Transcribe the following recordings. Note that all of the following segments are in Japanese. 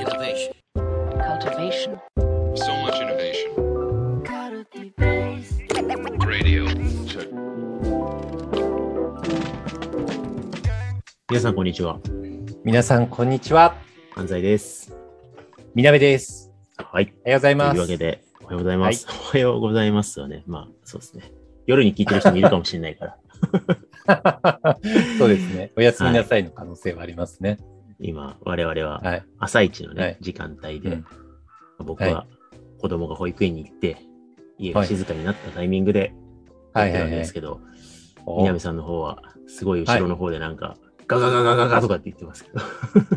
Innovation. cultivation, So much innovation. Radio. Check. 皆さん、こんにちは。皆さん、こんにちは。安西です。みなべです。はい。おはようございとます。いうわけで、おはようございます。おはようございますよね。まあ、そうですね。夜に聞いてる人もいるかもしれないから。そうですね。おやすみなさいの可能性はありますね。今、我々ははい。朝一のね、はい時間帯で、うん僕は子供が保育園に行って、家が静かになったタイミングで、はいはいはいやってるわけですけど、お南さんの方は、すごい後ろの方でなんか、ガガガガガガとかって言ってますけど。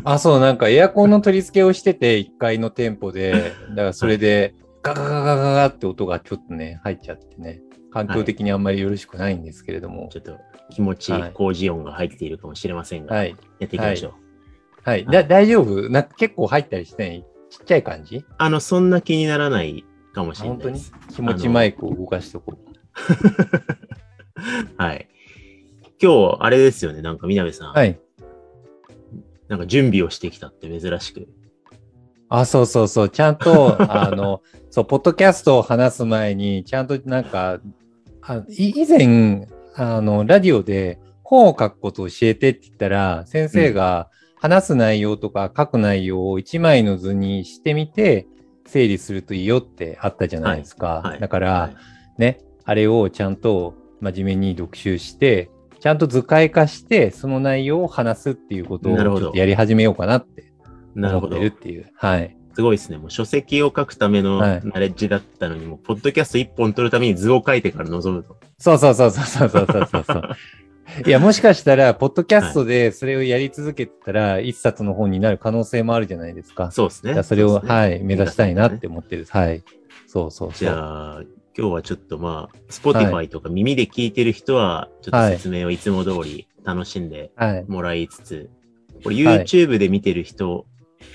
あ、そう、なんかエアコンの取り付けをしてて、1階の店舗で、だからそれで、ガガガガガガって音がちょっとね、入っちゃってね、環境的にあんまりよろしくないんですけれどもちょ。っと気持ちいいはい工事音が入っているかもしれませんが、はい。やっていきましょう。はい。だ大丈夫？なんか結構入ったりしてない？ちっちゃい感じ？あの、そんな気にならないかもしれ本当にないです。気持ちマイクを動かしとこう。はい。今日、あれですよね。なんか、みなべさん。はい。なんか準備をしてきたって珍しく。あ、そうそうそう。ちゃんと、あの、そう、ポッドキャストを話す前に、ちゃんとなんか、あい以前、あの、ラジオで本を書くことを教えてって言ったら、先生が話す内容とか書く内容を一枚の図にしてみて、整理するといいよってあったじゃないですか。はいだから、はいね、あれをちゃんと真面目に読習して、ちゃんと図解化して、その内容を話すっていうことをちょっとやり始めようかなってなるほど思ってる。っていう。はい。すごいですね。もう書籍を書くためのはいナレッジだったのに、もう、ポッドキャスト一本取るために図を書いてから臨むと。そうそうそうそうそうそうそうそう。いや、もしかしたら、ポッドキャストでそれをやり続けたら、一冊の本になる可能性もあるじゃないですか。そうですね。それを、ねはい、目指したいなって思ってる。はい。そうそうじそう。ゃあ、今日はちょっとまあ、Spotify とか耳で聞いてる人は、ちょっと説明をいつも通り楽しんではい。もらいつつ、これはい YouTube で見てる人、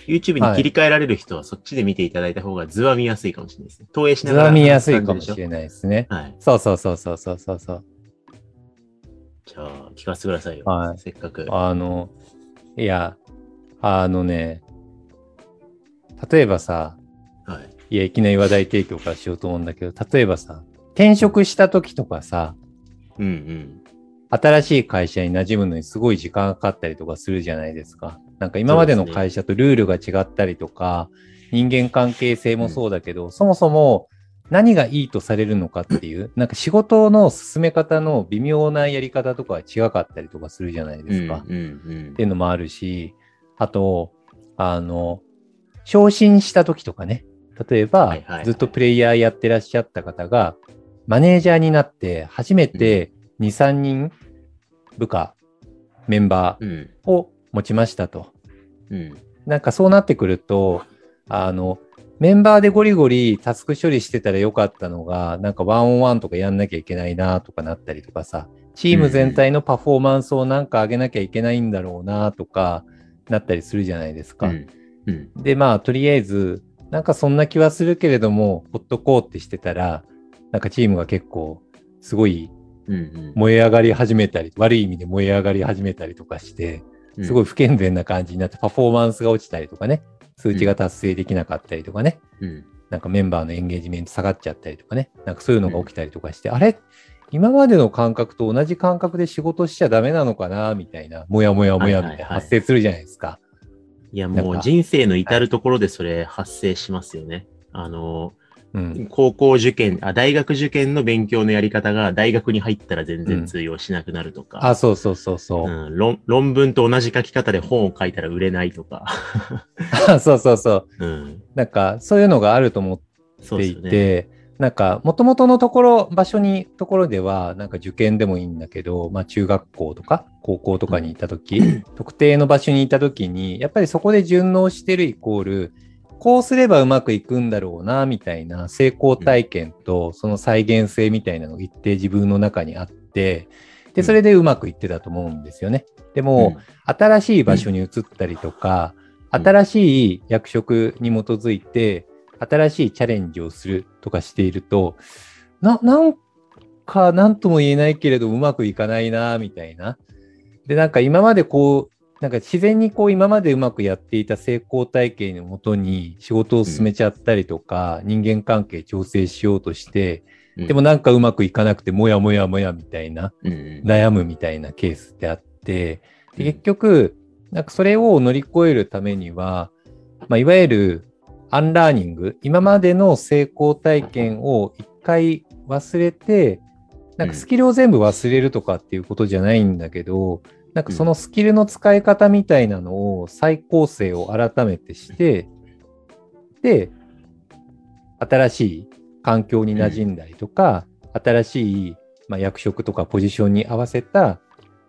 YouTube に切り替えられる人はそっちで見ていただいた方が図は見やすいかもしれないですね。投影しながら。図は見やすいかもし。れないですね。はい。そうそうそうそうそうそうそう。じゃあ、聞かせてくださいよ。はいせっかく。あの、いや、あのね、例えばさ、はい。いや、いきなり話題提供からしようと思うんだけど、例えばさ、転職した時とかさ、うんうん。新しい会社に馴染むのにすごい時間がかかったりとかするじゃないですか。なんか今までの会社とルールが違ったりとか、人間関係性もそうだけど、そもそも何がいいとされるのかっていう、なんか仕事の進め方の微妙なやり方とかは違かったりとかするじゃないですか。うんうんっていうのもあるし、あと、あの、昇進した時とかね、例えば、はいはいはいずっとプレイヤーやってらっしゃった方が、マネージャーになって初めて2、3人部下、メンバ。ーを持ちましたと。うん。なんかそうなってくると、あの、メンバーでゴリゴリタスク処理してたらよかったのが、なんかワンオンワンとかやんなきゃいけないなとかなったりとかさ、チーム全体のパフォーマンスをなんか上げなきゃいけないんだろうなとかなったりするじゃないですか。うん。うん。で、まあ、とりあえず、なんかそんな気はするけれども、ほっとこうってしてたら、なんかチームが結構、すごいうんうん燃え上がり始めたり、悪い意味で燃え上がり始めたりとかして、うん。すごい不健全な感じになって、パフォーマンスが落ちたりとかね、数値が達成できなかったりとかね、うん。なんかメンバーのエンゲージメント下がっちゃったりとかね、なんかそういうのが起きたりとかして、あれ？今までの感覚と同じ感覚で仕事しちゃダメなのかな？みたいな、もやもやもやみたいな発生するじゃないですか。いや、もう人生の至るところでそれ発生しますよね。あの、うん。高校受験、あ、大学受験の勉強のやり方が大学に入ったら全然通用しなくなるとか。あ、そうそうそうそう。うん、論論文と同じ書き方で本を書いたら売れないとか。あそうそうそう。うん。なんか、そういうのがあると思っていそうですよね。て、なんか、もともとのところ、場所に、ところでは、なんか受験でもいいんだけど、まあ中学校とか高校とかにいたとき、特定の場所にいたときに、やっぱりそこで順応してるイコール、こうすればうまくいくんだろうな、みたいな成功体験と、その再現性みたいなのが一定自分の中にあって、で、それでうまくいってたと思うんですよね。でも、新しい場所に移ったりとか、うん新しい役職に基づいて、新しいチャレンジをするとかしていると、な、なんか、なんとも言えないけれど、うまくいかないな、みたいな。で、なんか今までこう、なんか自然にこう今までうまくやっていた成功体験のもとに仕事を進めちゃったりとか、人間関係調整しようとして、うん。でもなんかうまくいかなくてもやもやもやみたいな、うんうん。悩むみたいなケースってあって、うん。で結局、なんかそれを乗り越えるためには、まあ、いわゆるアンラーニング、今までの成功体験を一回忘れて、なんかスキルを全部忘れるとかっていうことじゃないんだけど、なんかそのスキルの使い方みたいなのを再構成を改めてして、で、新しい環境に馴染んだりとか、新しい、まあ、役職とかポジションに合わせた、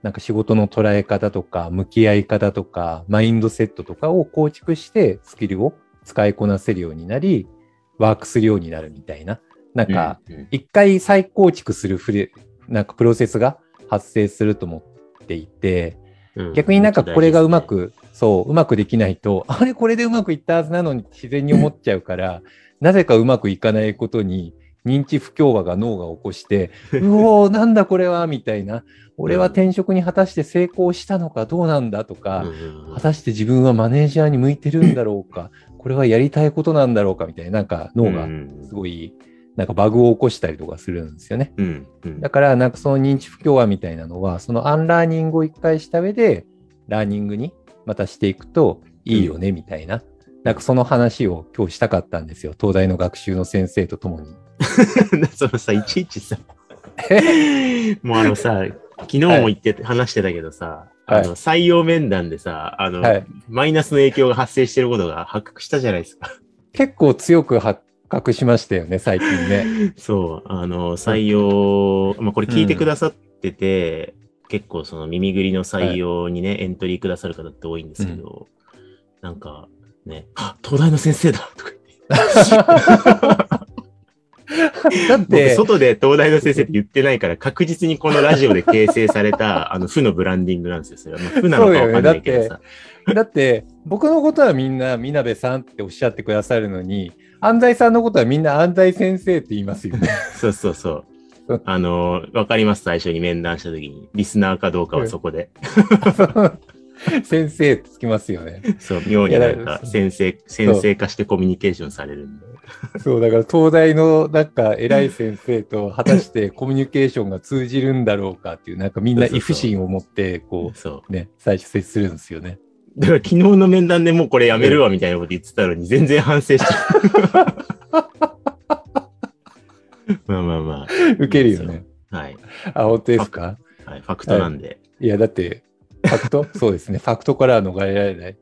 なんか仕事の捉え方とか、向き合い方とか、マインドセットとかを構築して、スキルを使いこなせるようになり、ワークするようになるみたいな。なんか、一回再構築するフレ、なんかプロセスが発生すると思っていて、うん。逆になんかこれがうま、く、そう、うまくできないと、あれこれでうまくいったはずなのに自然に思っちゃうから、なぜかうまくいかないことに認知不協和が脳が起こして、うおー、なんだこれは、みたいな。俺は転職に果たして成功したのかどうなんだとか、うんうんうん。果たして自分はマネージャーに向いてるんだろうか、これはやりたいことなんだろうかみたいな、なんか脳がうん。すごい、なんかバグを起こしたりとかするんですよね。うんうんだから、なんかその認知不協和みたいなのは、そのアンラーニングを一回した上で、ラーニングにまたしていくといいよね、みたいな。なんかその話を今日したかったんですよ。東大の学習の先生と共に。そのさ、いちいちさ、もうあのさ、昨日も言って、話してたけどさ、はいあの採用面談でさ、あの、はいマイナスの影響が発生してることが発覚したじゃないですか。結構強く発覚しましたよね、最近ね。そう、あの、採用、まあ、これ聞いてくださってて、結構その耳ぐりの採用にね、エントリーくださる方って多いんですけど、なんかね、あ、東大の先生だとか言って。僕、だって、外で東大の先生って言ってないから、確実にこのラジオで形成された、あの、負のブランディングなんですよ。それは。まあ、負なのかわかんないけどさ。だって、僕のことはみんな、みなべさんっておっしゃってくださるのに、安西さんのことはみんな安西先生って言いますよね。そうそうそう。あの、わかります、最初に面談した時に。リスナーかどうかはそこで。先生ってつきますよね。そう、妙になんか、先生、先生化してコミュニケーションされるんで。そう、だから東大のなんか偉い先生と果たしてコミュニケーションが通じるんだろうかっていう、なんかみんなそうそうそうイフ心を持って、こ。う、ね、最初接するんですよね。だから昨日の面談でもうこれやめるわみたいなこと言ってたのに全然反省しちゃう。まあまあまあ。受けるよね。はい。あ、本当ですか？はい。ファクトなんで。いや、だって、ファクト？そうですね。ファクトからは逃れられない。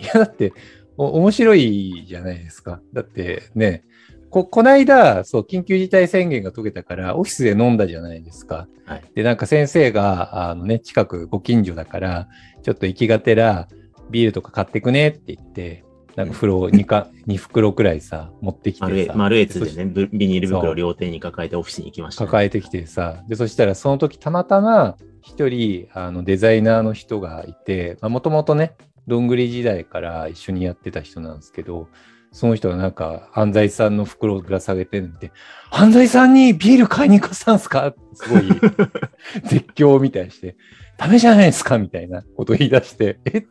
いや、だって、お面白いじゃないですか。だってね、こ、こないだ、そう、緊急事態宣言が解けたから、オフィスで飲んだじゃないですか。はいで、なんか先生が、あのね、近くご近所だから、ちょっと行きがてら、ビールとか買ってくねって言って、なんか風呂2か、2袋くらいさ、持ってきてさ。マルエツでね、ブビニール袋両手に抱えてオフィスに行きました、ね。抱えてきてさ、で、そしたらその時たまたま一人、あの、デザイナーの人がいて、もともとね、どんぐり時代から一緒にやってた人なんですけど、その人がなんか、安西さんの袋をぶら下げてるんで、安西さんにビール買いに行かせたんすか？すごい 絶叫みたいにして、ダメじゃないですかみたいなことを言い出して、え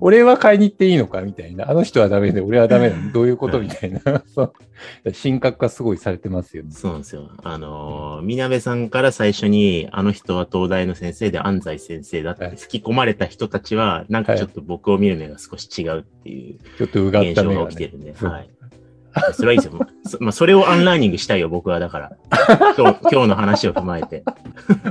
俺は買いに行っていいのかみたいな。あの人はダメで、俺はダメなの どういうこと？みたいな。そう神格化すごいされてますよね。そうなんですよ。あのー、みなべさんから最初に、あの人は東大の先生で安西先生だってはい吹き込まれた人たちは、なんかちょっと僕を見る目が少し違うっていうちょっとうがった目が、ね。が起きてるんで、はい。それはいいですよ。そまあ、それをアンラーニングしたいよ、僕はだから。今日、今日の話を踏まえて。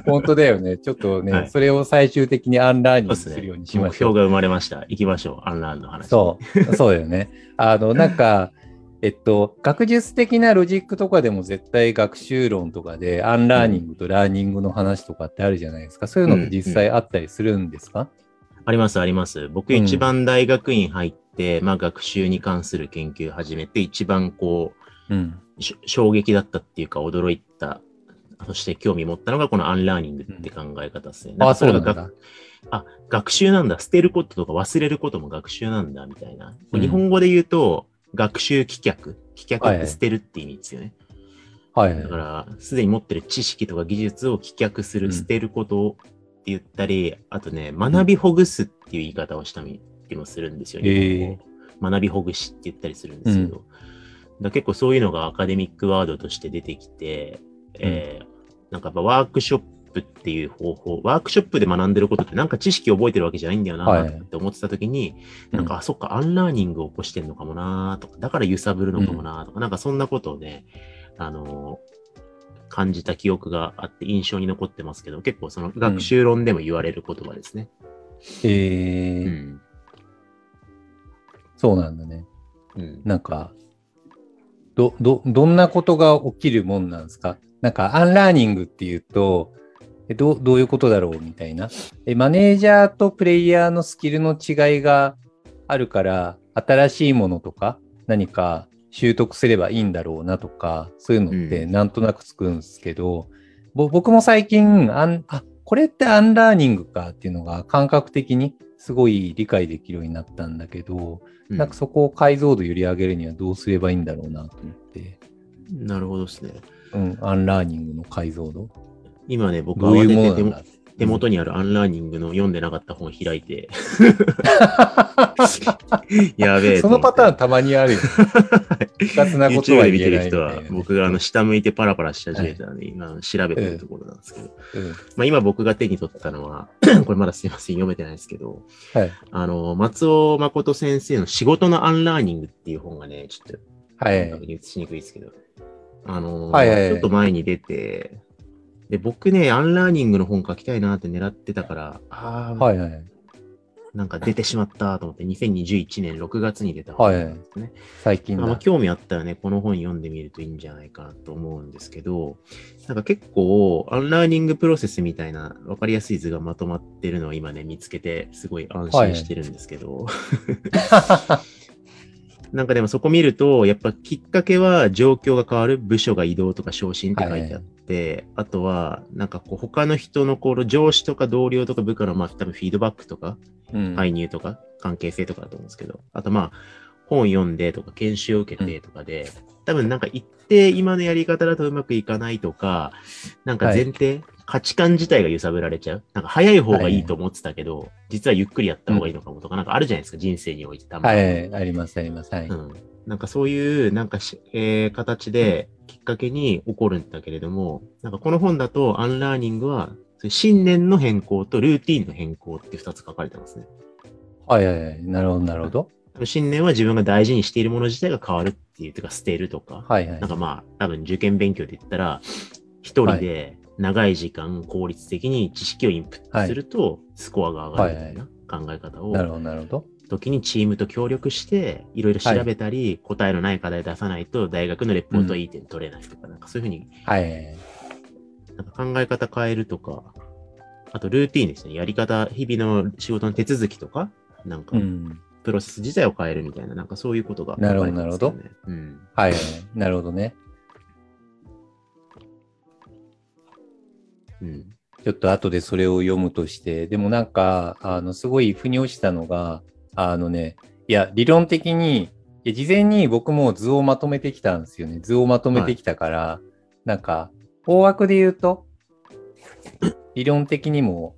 本当だよね。ちょっとね、はいそれを最終的にアンラーニングするように。しましょう。目標が生まれました。行きましょう、アンラーンの話。そう、そうだよね。あの、なんか、えっと、学術的なロジックとかでも絶対学習論とかで、アンラーニングとラーニングの話とかってあるじゃないですか。そういうのって実際あったりするんですか、あります、あります。僕うん一番大学院入って、まあ学習に関する研究始めて、一番こうん。う、し衝撃だったっていうか驚いた、そして興味持ったのがこのアンラーニングって考え方ですね。あ、かそうなんだ。あ、学習なんだ。捨てることとか忘れることも学習なんだ、みたいな。うん日本語で言うと、学習棄却。棄却って捨てるって意味ですよね。はいはいだから、すでに持ってる知識とか技術を棄却する、うん捨てること言ったり、あとね、学びほぐすっていう言い方をしたりもするんですよね。へえ。学びほぐしって言ったりするんですけど、だから結構そういうのがアカデミックワードとして出てきて、えーなんかやっぱワークショップっていう方法、ワークショップで学んでることってなんか知識を覚えてるわけじゃないんだよなはい。って思ってた時に、うん。なんか、あ、そっか、アンラーニングを起こしてんのかもなとか、だから揺さぶるのかもなとか、なんかそんなことをね、あのー感じた記憶があって印象に残ってますけど、結構その学習論でも言われる言葉ですね。えーうん。そうなんだね。うん。なんか、ど、ど、どんなことが起きるもんなんですか？なんか、アンラーニングっていうと、えどうどういうことだろうみたいな。え、マネージャーとプレイヤーのスキルの違いがあるから、新しいものとか、何か習得すればいいんだろうなとか、そういうのってうんなんとなくつくんですけど、ぼ僕も最近、あん、あ、これってアンラーニングかっていうのが感覚的にすごい理解できるようになったんだけど、うんなんかそこを解像度より上げるにはどうすればいいんだろうなと思って、なるほどですね。うん、アンラーニングの解像度。今ね、僕どういうも慌てて手元にあるアンラーニングの読んでなかった本開いて、やべえそのパターンたまにあるよ。複雑なことはで見てる言えないみたいな人はね、僕があの下向いてパラパラし始めたらね、今調べてるところなんですけど、うん。まあ、今僕が手に取ったのは、これまだすいません、読めてないですけど、はい。あの、松尾睦先生の仕事のアンラーニングっていう本がね、ちょっと、はい。しにくいですけど、あの、はいはいはい。ちょっと前に出て、で、僕ね、アンラーニングの本書きたいなって狙ってたから、ああ、はいはい。なんか出てしまったと思って、2021年6月に出た本なんですね。最近だ。まあまあ興味あったらね、この本読んでみるといいんじゃないかなと思うんですけど、なんか結構、アンラーニングプロセスみたいな分かりやすい図がまとまってるのを今ね、見つけて、すごい安心してるんですけど、なんかでもそこ見ると、やっぱきっかけは状況が変わる、部署が移動とか昇進って書いてあって、あとは、なんかこう他の人のこの上司とか同僚とか部下のまあ多分フィードバックとか、うん。介入とか関係性とかだと思うんですけど、あとまあ、本読んでとか研修を受けてとかで、多分なんか一定今のやり方だとうまくいかないとか、なんか前提、価値観自体が揺さぶられちゃう？なんか早い方がいいと思ってたけど、実はゆっくりやった方がいいのかもとか、なんかあるじゃないですか、人生においてたまに。はい、ありますあります。はい。うん。なんかそういう、なんかし、えー形できっかけに起こるんだけれども、なんかこの本だとアンラーニングは、信念の変更とルーティンの変更って二つ書かれてますね。はいはいはい。なるほど、なるほど。信念は自分が大事にしているもの自体が変わるっていう、とか捨てるとか、はいはいなん。かまあ、多分受験勉強で言ったら、一人で長い時間効率的に知識をインプットすると、スコアが上がるみたいな考え方を、なるほど、なるほど。時にチームと協力して、いろいろ調べたり、答えのない課題出さないと、大学のレポートいい点取れないとか、なんかそういうふうにはい。なんか考え方変えるとか、あとルーティーンですね。やり方、日々の仕事の手続きとか、なんかう、ん。プロセス自体を変えるみたいな、なんかそういうことがなるほど書かれてますよね。うん。はいはい。なるほどね。うん。ちょっと後でそれを読むとして、でもなんか、あの、すごい腑に落ちたのが、あのね、いや、理論的に、いや事前に僕も図をまとめてきたんですよね。図をまとめてきたから、なんか、大枠で言うと、理論的にも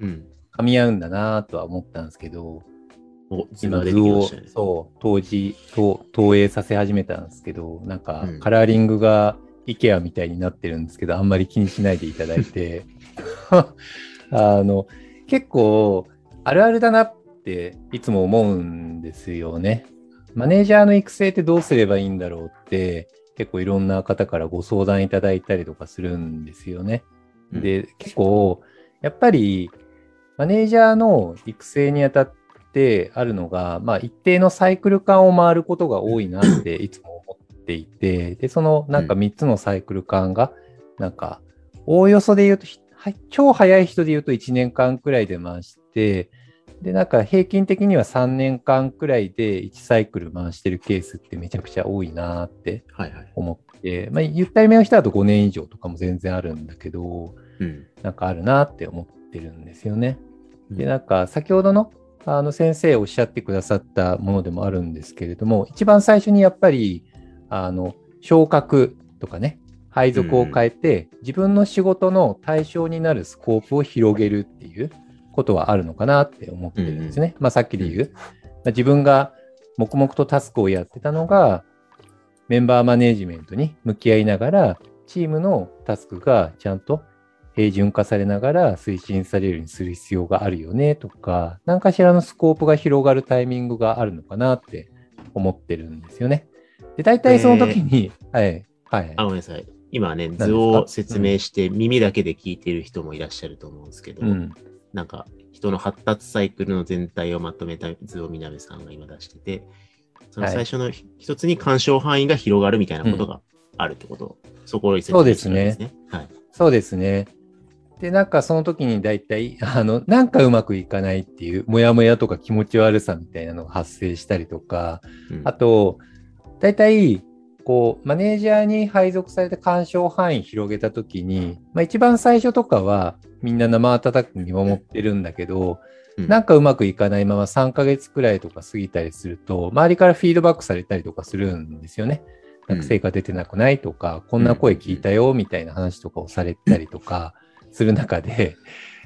うん。噛み合うんだなとは思ったんですけど、今図を。そう当時と投影させ始めたんですけどなんかうんカラーリングが IKEA みたいになってるんですけどあんまり気にしないでいただいて あの結構あるあるだなっていつも思うんですよね。マネージャーの育成ってどうすればいいんだろうって結構いろんな方からご相談いただいたりとかするんですよね。うんで、結構、やっぱり、マネージャーの育成にあたってあるのが、まあ、一定のサイクル感を回ることが多いなっていつも思っていて、で、そのなんか3つのサイクル感が、なんか、おおよそで言うと、ひはい超早い人で言うと1年間くらいで回して、で、なんか平均的には3年間くらいで1サイクル回してるケースってめちゃくちゃ多いなってはいはい。思って、まあ、ゆったりめの人だと5年以上とかも全然あるんだけど、うん。なんかあるなって思ってるんですよね。で、うんなんか先ほどのあの先生おっしゃってくださったものでもあるんですけれども、一番最初にやっぱり、あの、昇格とかね、配属を変えて、自分の仕事の対象になるスコープを広げるっていうことはあるのかなって思ってるんですね。まあさっきで言う、まあ自分が黙々とタスクをやってたのが、メンバーマネジメントに向き合いながら、チームのタスクがちゃんと平準化されながら推進されるようにする必要があるよねとか、何かしらのスコープが広がるタイミングがあるのかなって思ってるんですよね。で、大体その時に、はい、はい。あ、ごめんなさい。今ね、図を説明して耳だけで聞いてる人もいらっしゃると思うんですけど、うん。なんか人の発達サイクルの全体をまとめた図を南さんが今出してて、そのはい最初の一つに干渉範囲が広がるみたいなことがあるってこと、そこを説そうで明するんすねですね。はい。そうですね。で、なんかその時に大体、あの、なんかうまくいかないっていう、もやもやとか気持ち悪さみたいなのが発生したりとか、うんあと、大体、こう、マネージャーに配属された干渉範囲広げたときに、まあ一番最初とかはみんな生温かく見守ってるんだけど、うん。なんかうまくいかないまま3ヶ月くらいとか過ぎたりすると、周りからフィードバックされたりとかするんですよね。なんか成果出てなくないとか、こんな声聞いたよみたいな話とかをされたりとかする中で、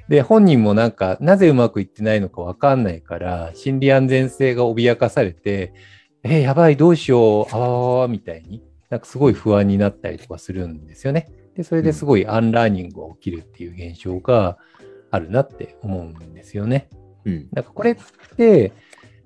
で、本人もなんか、なぜうまくいってないのかわかんないから、心理安全性が脅かされて、えーやばい、どうしよう、あわわわみたいに、なんかすごい不安になったりとかするんですよね。で、それですごいアンラーニングが起きるっていう現象があるなって思うんですよね。うん。なんかこれって、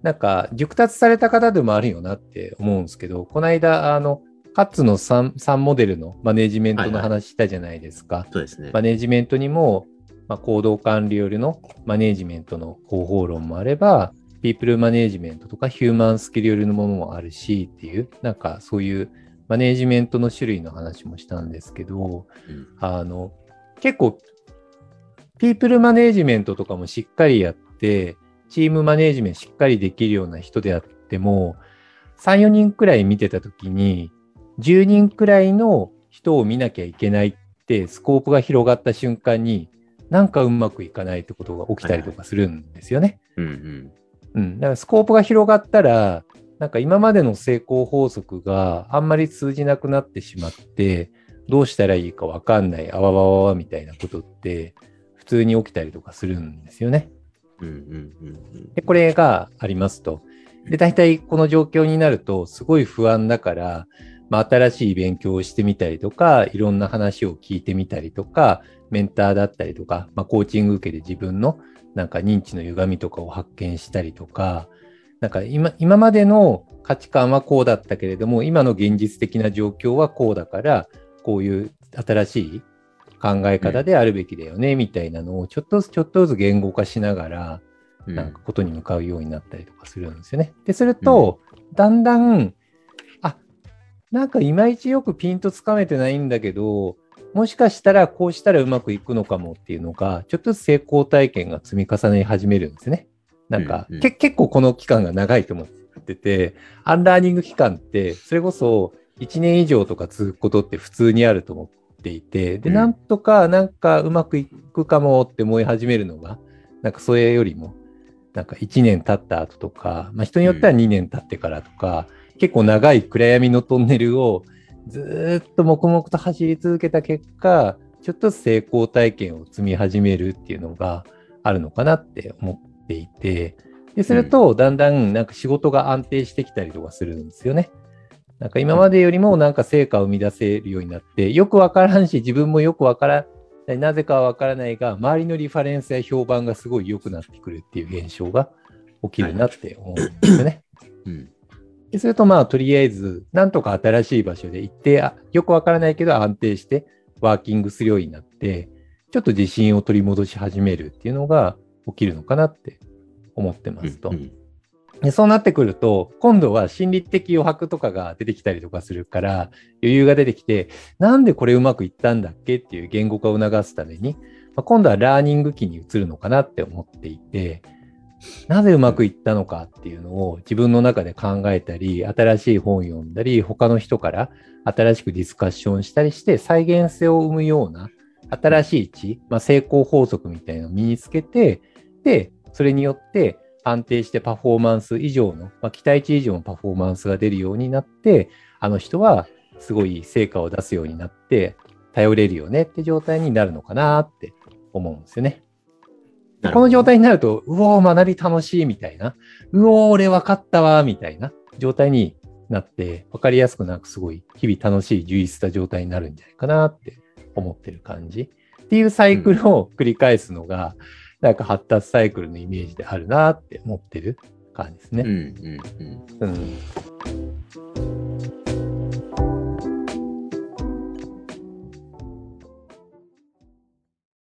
なんか熟達された方でもあるよなって思うんですけど、この間、あの、カッツの 3, 3モデルのマネジメントの話したじゃないですか。そうですね。マネジメントにも、まあ、行動管理よりのマネジメントの方法論もあれば、ピープルマネジメントとかヒューマンスキルよりのものもあるしっていう、なんかそういうマネジメントの種類の話もしたんですけど、うんあの、結構、ピープルマネジメントとかもしっかりやって、チームマネジメントしっかりできるような人であっても、3、4人くらい見てたときに、10人くらいの人を見なきゃいけないって、スコープが広がった瞬間に、なんかうまくいかないってことが起きたりとかするんですよね。うんうん。うん。だからスコープが広がったら、なんか今までの成功法則があんまり通じなくなってしまって、どうしたらいいかわかんない、あわわわわみたいなことって、普通に起きたりとかするんですよね。うんうんうんで、これがありますと。で、大体この状況になると、すごい不安だから、まあ、新しい勉強をしてみたりとか、いろんな話を聞いてみたりとか、メンターだったりとか、まあ、コーチング受けて自分のなんか認知の歪みとかを発見したりとか、なんか今今までの価値観はこうだったけれども、今の現実的な状況はこうだから、こういう新しい考え方であるべきだよね、みたいなのをちょっとずつちょっとずつ言語化しながら、うん。なんかことに向かうようになったりとかするんですよね。で、すると、だんだん、あ、なんかいまいちよくピンとつかめてないんだけど、もしかしたらこうしたらうまくいくのかもっていうのが、ちょっとずつ成功体験が積み重ね始めるんですね。なんか、うんうんけ結構この期間が長いと思ってて、アンラーニング期間って、それこそ1年以上とか続くことって普通にあると思っていて、で、うんなんとかなんかうまくいくかもって思い始めるのが、なんかそれよりも、なんか1年経った後とか、まあ人によっては2年経ってからとか、結構長い暗闇のトンネルをずーっと黙々と走り続けた結果、ちょっと成功体験を積み始めるっていうのがあるのかなって思っていて、で、すると、だんだんなんか仕事が安定してきたりとかするんですよね。なんか今までよりもなんか成果を生み出せるようになって、よくわからんし、自分もよくわからない、なぜかはわからないが、周りのリファレンスや評判がすごい良くなってくるっていう現象が起きるなって思うんですよね。うん。でそれとまあ、とりあえず、なんとか新しい場所で行って、あよくわからないけど安定してワーキングするようになって、ちょっと自信を取り戻し始めるっていうのが起きるのかなって思ってますと。うんでそうなってくると、今度は心理的余白とかが出てきたりとかするから、余裕が出てきて、なんでこれうまくいったんだっけっていう言語化を促すために、まあ、今度はラーニング期に移るのかなって思っていて、なぜうまくいったのかっていうのを自分の中で考えたり、新しい本読んだり、他の人から新しくディスカッションしたりして、再現性を生むような新しい知、まあ、成功法則みたいなのを身につけて、で、それによって安定してパフォーマンス以上の、まあ、期待値以上のパフォーマンスが出るようになって、あの人はすごい成果を出すようになって、頼れるよねって状態になるのかなって思うんですよね。この状態になると、うおー、学び楽しいみたいな、うおー、俺分かったわ、みたいな状態になって、分かりやすくなんかすごい日々楽しい充実した状態になるんじゃないかなって思ってる感じ。っていうサイクルを繰り返すのが、なんか発達サイクルのイメージであるなって思ってる感じですね。うんうんうん。うん